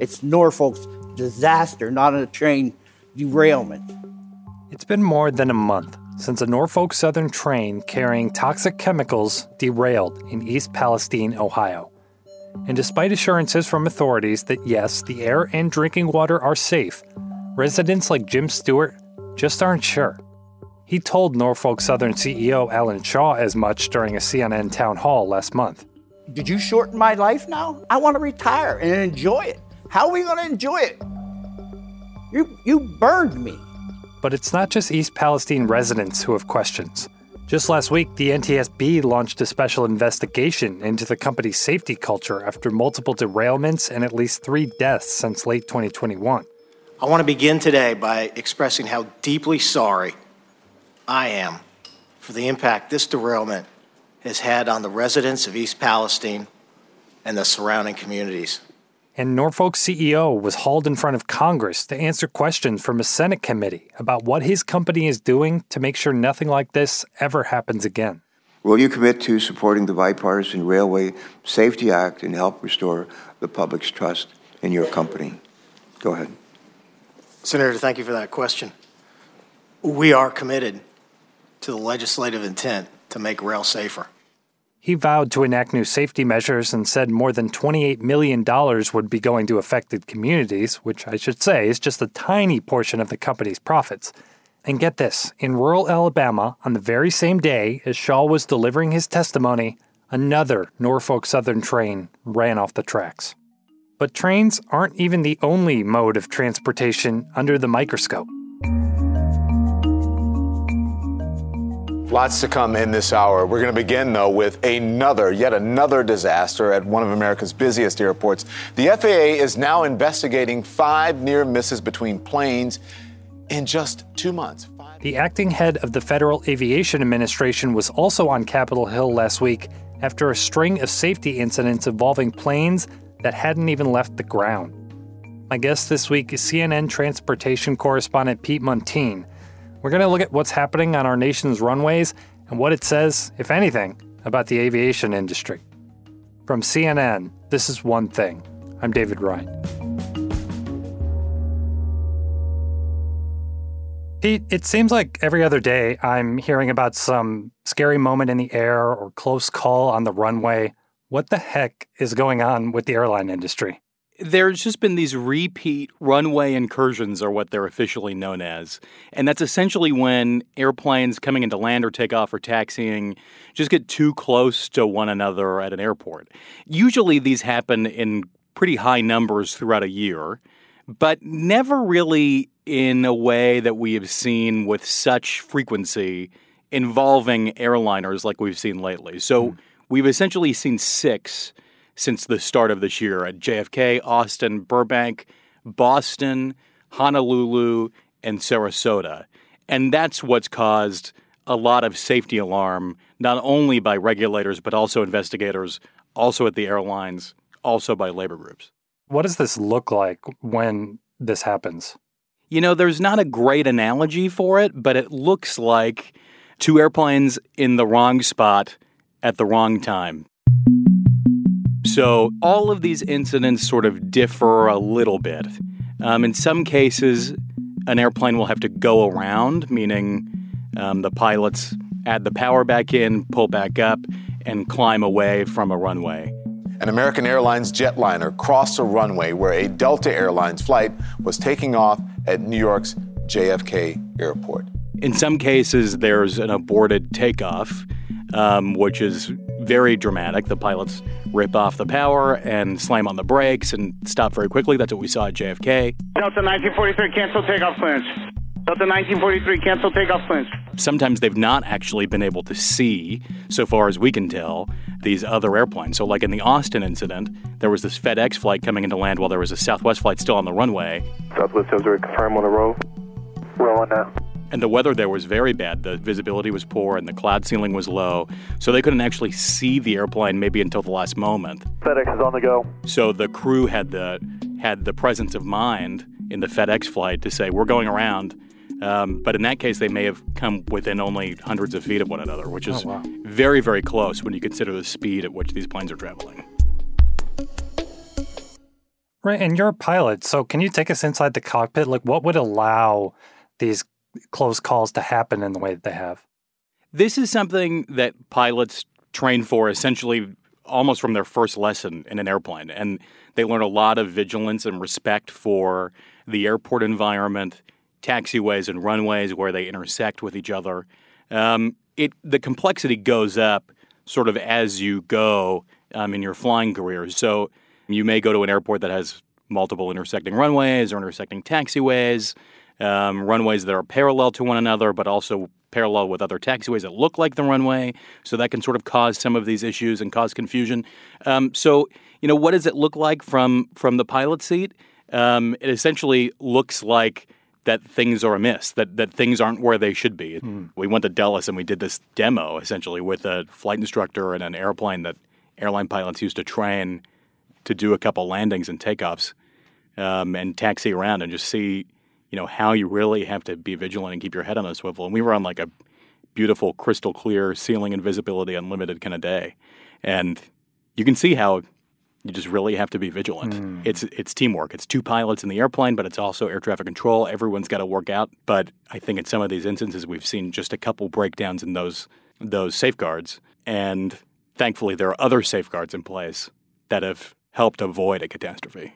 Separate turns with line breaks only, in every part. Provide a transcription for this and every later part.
It's Norfolk's disaster, not a train derailment.
It's been more than a month since a Norfolk Southern train carrying toxic chemicals derailed in East Palestine, Ohio. And despite assurances from authorities that yes, the air and drinking water are safe, residents like Jim Stewart just aren't sure. He told Norfolk Southern CEO Alan Shaw as much during a CNN town hall last month.
Did you shorten my life now? I want to retire and enjoy it. How are we going to enjoy it? You, you burned me.
But it's not just East Palestine residents who have questions. Just last week, the NTSB launched a special investigation into the company's safety culture after multiple derailments and at least three deaths since late 2021.
I want to begin today by expressing how deeply sorry I am for the impact this derailment has had on the residents of East Palestine and the surrounding communities.
And Norfolk CEO was hauled in front of Congress to answer questions from a Senate committee about what his company is doing to make sure nothing like this ever happens again.
Will you commit to supporting the Bipartisan Railway Safety Act and help restore the public's trust in your company? Go ahead.
Senator, thank you for that question. We are committed to the legislative intent to make rail safer.
He vowed to enact new safety measures and said more than $28 million would be going to affected communities, which I should say is just a tiny portion of the company's profits. And get this in rural Alabama, on the very same day as Shaw was delivering his testimony, another Norfolk Southern train ran off the tracks. But trains aren't even the only mode of transportation under the microscope.
Lots to come in this hour. We're going to begin, though, with another, yet another disaster at one of America's busiest airports. The FAA is now investigating five near misses between planes in just two months.
The acting head of the Federal Aviation Administration was also on Capitol Hill last week after a string of safety incidents involving planes that hadn't even left the ground. My guest this week is CNN transportation correspondent Pete Muntean. We're going to look at what's happening on our nation's runways and what it says, if anything, about the aviation industry. From CNN, this is One Thing. I'm David Rind. Pete, it seems like every other day I'm hearing about some scary moment in the air or close call on the runway. What the heck is going on with the airline industry?
There's just been these repeat runway incursions, or what they're officially known as. And that's essentially when airplanes coming into land or takeoff or taxiing just get too close to one another at an airport. Usually these happen in pretty high numbers throughout a year, but never really in a way that we have seen with such frequency involving airliners like we've seen lately. So mm. we've essentially seen six since the start of this year at JFK, Austin, Burbank, Boston, Honolulu, and Sarasota. And that's what's caused a lot of safety alarm, not only by regulators, but also investigators, also at the airlines, also by labor groups.
What does this look like when this happens?
You know, there's not a great analogy for it, but it looks like two airplanes in the wrong spot at the wrong time. So all of these incidents sort of differ a little bit. Um, in some cases, an airplane will have to go around, meaning um, the pilots add the power back in, pull back up, and climb away from a runway.
An American Airlines jetliner crossed a runway where a Delta Airlines flight was taking off at New York's JFK airport.
In some cases, there's an aborted takeoff, um, which is very dramatic. The pilots rip off the power and slam on the brakes and stop very quickly. That's what we saw at JFK.
Delta 1943, cancel takeoff clearance. Delta 1943, cancel takeoff clearance.
Sometimes they've not actually been able to see, so far as we can tell, these other airplanes. So, like in the Austin incident, there was this FedEx flight coming into land while there was a Southwest flight still on the runway.
Southwest Desert, confirm on the roll. Rolling now.
And the weather there was very bad. The visibility was poor and the cloud ceiling was low. So they couldn't actually see the airplane maybe until the last moment.
FedEx is on the go.
So the crew had the had the presence of mind in the FedEx flight to say, "We're going around." Um, but in that case, they may have come within only hundreds of feet of one another, which is
Oh, wow.
very, very close when you consider the speed at which these planes are traveling.
Right, and you're a pilot, so can you take us inside the cockpit? Like, what would allow these close calls to happen in the way that they have?
This is something that pilots train for essentially almost from their first lesson in an airplane. And they learn a lot of vigilance and respect for the airport environment, taxiways and runways where they intersect with each other. Um, it the complexity goes up sort of as you go um, in your flying career. So you may go to an airport that has multiple intersecting runways or intersecting taxiways, um, runways that are parallel to one another, but also parallel with other taxiways that look like the runway. So that can sort of cause some of these issues and cause confusion. Um, so you know, what does it look like from from the pilot seat? Um, it essentially looks like that things are amiss, that that things aren't where they should be. We went to Dulles and we did this demo essentially with a flight instructor and an airplane that airline pilots used to train to do a couple landings and takeoffs um, and taxi around and just see, you know, how you really have to be vigilant and keep your head on a swivel. And we were on like a beautiful, crystal clear ceiling and visibility unlimited kind of day, and you can see how you just really have to be vigilant. Hmm. It's it's teamwork. It's two pilots in the airplane, but it's also air traffic control. Everyone's got to work out. But I think in some of these instances, we've seen just a couple breakdowns in those those safeguards, and thankfully there are other safeguards in place that have helped avoid a catastrophe.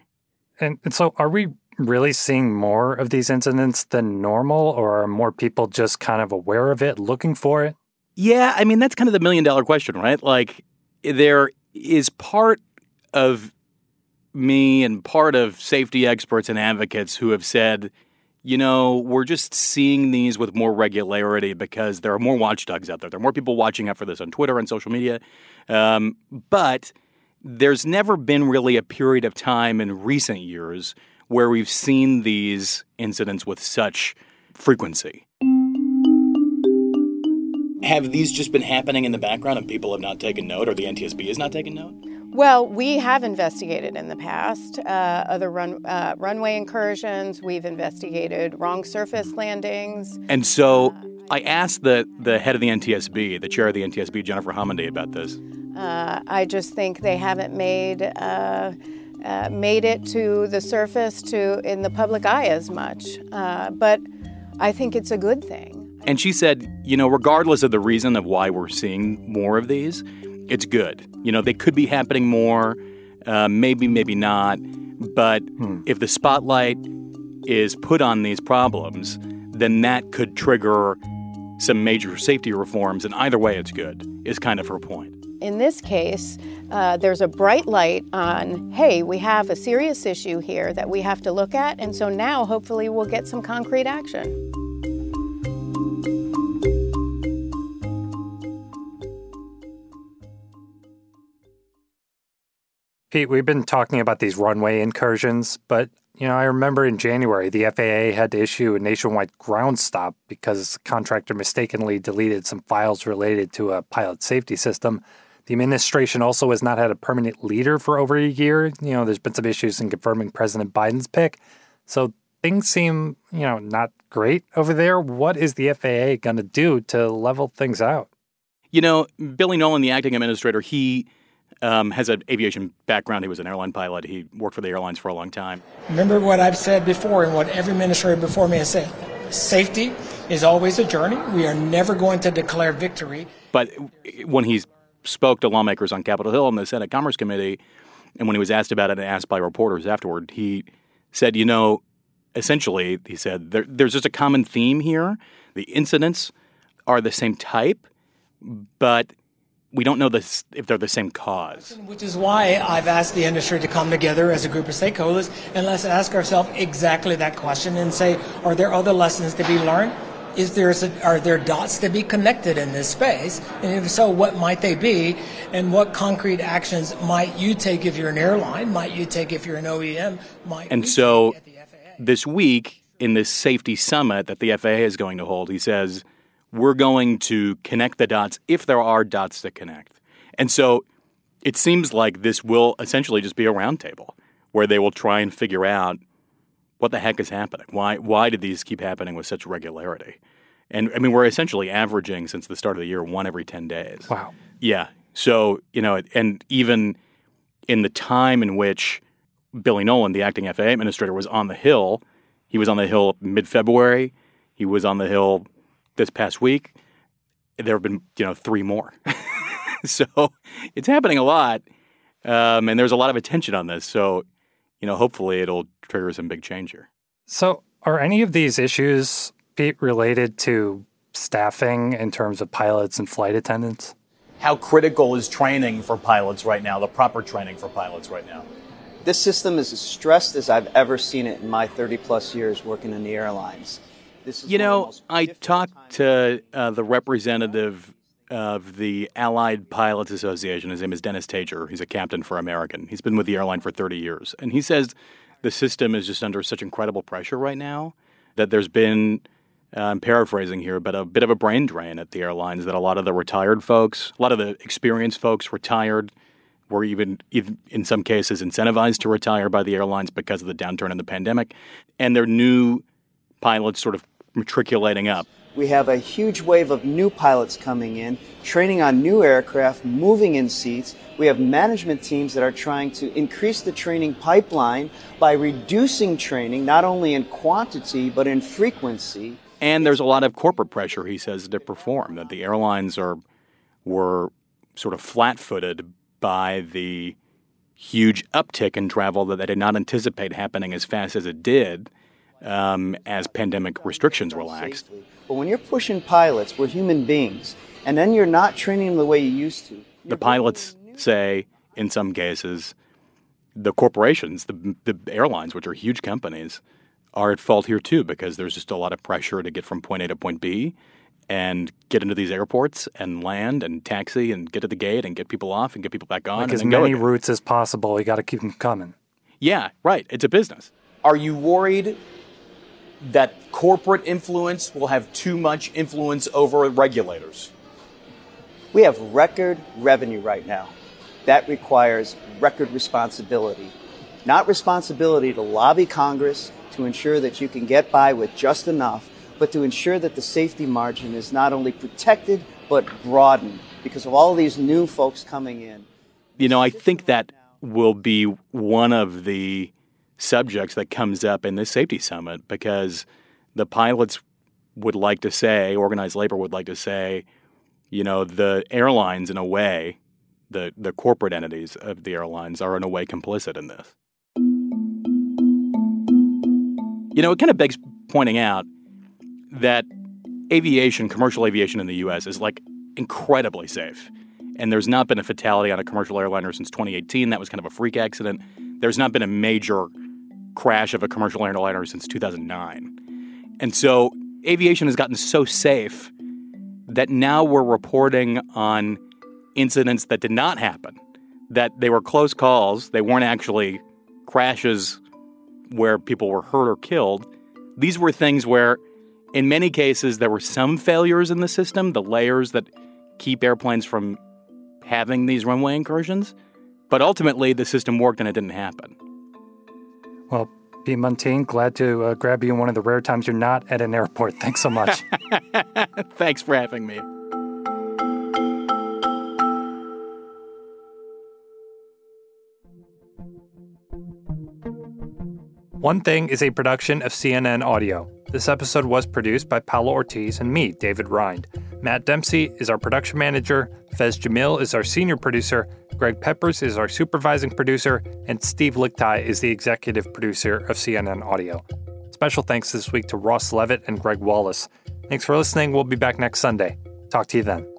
And, and so, are we really seeing more of these incidents than normal, or are more people just kind of aware of it, looking for it?
Yeah, I mean that's kind of the million dollar question, right? Like there is part of me and part of safety experts and advocates who have said, you know, we're just seeing these with more regularity because there are more watchdogs out there. There are more people watching out for this on Twitter and social media. Um, but there's never been really a period of time in recent years where we've seen these incidents with such frequency. Have these just been happening in the background and people have not taken note, or the NTSB has not taken note?
Well, we have investigated in the past uh, other run, uh, runway incursions. We've investigated wrong surface landings.
And so I asked the, the head of the NTSB, the chair of the NTSB, Jennifer Homendy, about this.
Uh, I just think they haven't made uh, made it to the surface to in the public eye as much. Uh, but I think it's a good thing.
And she said, you know, regardless of the reason of why we're seeing more of these, it's good. You know, they could be happening more, uh, maybe, maybe not. But if the spotlight is put on these problems, then that could trigger some major safety reforms. And either way, it's good, is kind of her point.
In this case, uh, there's a bright light on hey, we have a serious issue here that we have to look at. And so now hopefully we'll get some concrete action.
Pete, we've been talking about these runway incursions, but you know, I remember in January the FAA had to issue a nationwide ground stop because a contractor mistakenly deleted some files related to a pilot safety system. The administration also has not had a permanent leader for over a year. You know, there's been some issues in confirming President Biden's pick. So things seem, you know, not great over there. What is the FAA going to do to level things out?
You know, Billy Nolan, the acting administrator, he um, has an aviation background. He was an airline pilot. He worked for the airlines for a long time.
Remember what I've said before and what every minister before me has said. Safety is always a journey. We are never going to declare victory.
But when he spoke to lawmakers on Capitol Hill in the Senate Commerce Committee, and when he was asked about it and asked by reporters afterward, he said, you know, essentially, he said, there, there's just a common theme here. The incidents are the same type, but we don't know this, if they're the same cause.
Which is why I've asked the industry to come together as a group of stakeholders and let's ask ourselves exactly that question and say, are there other lessons to be learned? Is there a, are there dots to be connected in this space? And if so, what might they be? And what concrete actions might you take if you're an airline? Might you take if you're an OEM? Might
and so this week in this safety summit that the FAA is going to hold, he says – we're going to connect the dots if there are dots to connect. And so it seems like this will essentially just be a roundtable where they will try and figure out what the heck is happening. Why why did these keep happening with such regularity? And I mean, we're essentially averaging since the start of the year one every ten days.
Wow.
Yeah. So you know, and even in the time in which Billy Nolan, the acting FAA administrator, was on the Hill, he was on the Hill mid February. He was on the Hill this past week, there have been you know three more. so it's happening a lot, um, and there's a lot of attention on this. So you know, hopefully, it'll trigger some big change here.
So, are any of these issues related to staffing in terms of pilots and flight attendants?
How critical is training for pilots right now? The proper training for pilots right now.
This system is as stressed as I've ever seen it in my 30 plus years working in the airlines
you know, I talked to uh, the representative of the Allied Pilots Association. His name is Dennis Tajer. He's a captain for American. He's been with the airline for 30 years. And he says the system is just under such incredible pressure right now that there's been, uh, I'm paraphrasing here, but a bit of a brain drain at the airlines that a lot of the retired folks, a lot of the experienced folks retired, were even, even in some cases incentivized to retire by the airlines because of the downturn in the pandemic. And their new pilots sort of matriculating up.
We have a huge wave of new pilots coming in, training on new aircraft, moving in seats. We have management teams that are trying to increase the training pipeline by reducing training, not only in quantity, but in frequency.
And there's a lot of corporate pressure, he says, to perform, that the airlines are were sort of flat footed by the huge uptick in travel that they did not anticipate happening as fast as it did um, as pandemic restrictions relaxed.
But when you're pushing pilots, we're human beings, and then you're not training them the way you used to.
The pilots say, in some cases, the corporations, the, the airlines, which are huge companies, are at fault here too because there's just a lot of pressure to get from point A to point B and get into these airports and land and taxi and get to the gate and get people off and get people back on.
Like as many routes as possible. You got to keep them coming.
Yeah, right. It's a business.
Are you worried that corporate influence will have too much influence over regulators?
We have record revenue right now. That requires record responsibility. Not responsibility to lobby Congress to ensure that you can get by with just enough, but to ensure that the safety margin is not only protected, but broadened because of all these new folks coming in.
You know, I think that will be one of the subjects that comes up in this safety summit because the pilots would like to say, organized labor would like to say, you know, the airlines in a way, the the corporate entities of the airlines are in a way complicit in this. You know, it kind of begs pointing out that aviation, commercial aviation in the US is like incredibly safe. And there's not been a fatality on a commercial airliner since 2018. That was kind of a freak accident. There's not been a major crash of a commercial airliner since 2009. And so aviation has gotten so safe that now we're reporting on incidents that did not happen, that they were close calls, they weren't actually crashes where people were hurt or killed. These were things where, in many cases, there were some failures in the system, the layers that keep airplanes from having these runway incursions. But ultimately, the system worked and it didn't happen.
Well, Pete Muntean, glad to uh, grab you in one of the rare times you're not at an airport. Thanks so much.
Thanks for having me.
One Thing is a production of CNN Audio. This episode was produced by Paolo Ortiz and me, David Rind. Matt Dempsey is our production manager, Faiz Jamil is our senior producer, Greg Peppers is our supervising producer, and Steve Lickteig is the executive producer of CNN Audio. Special thanks this week to Ross Levitt and Greg Wallace. Thanks for listening. We'll be back next Sunday. Talk to you then.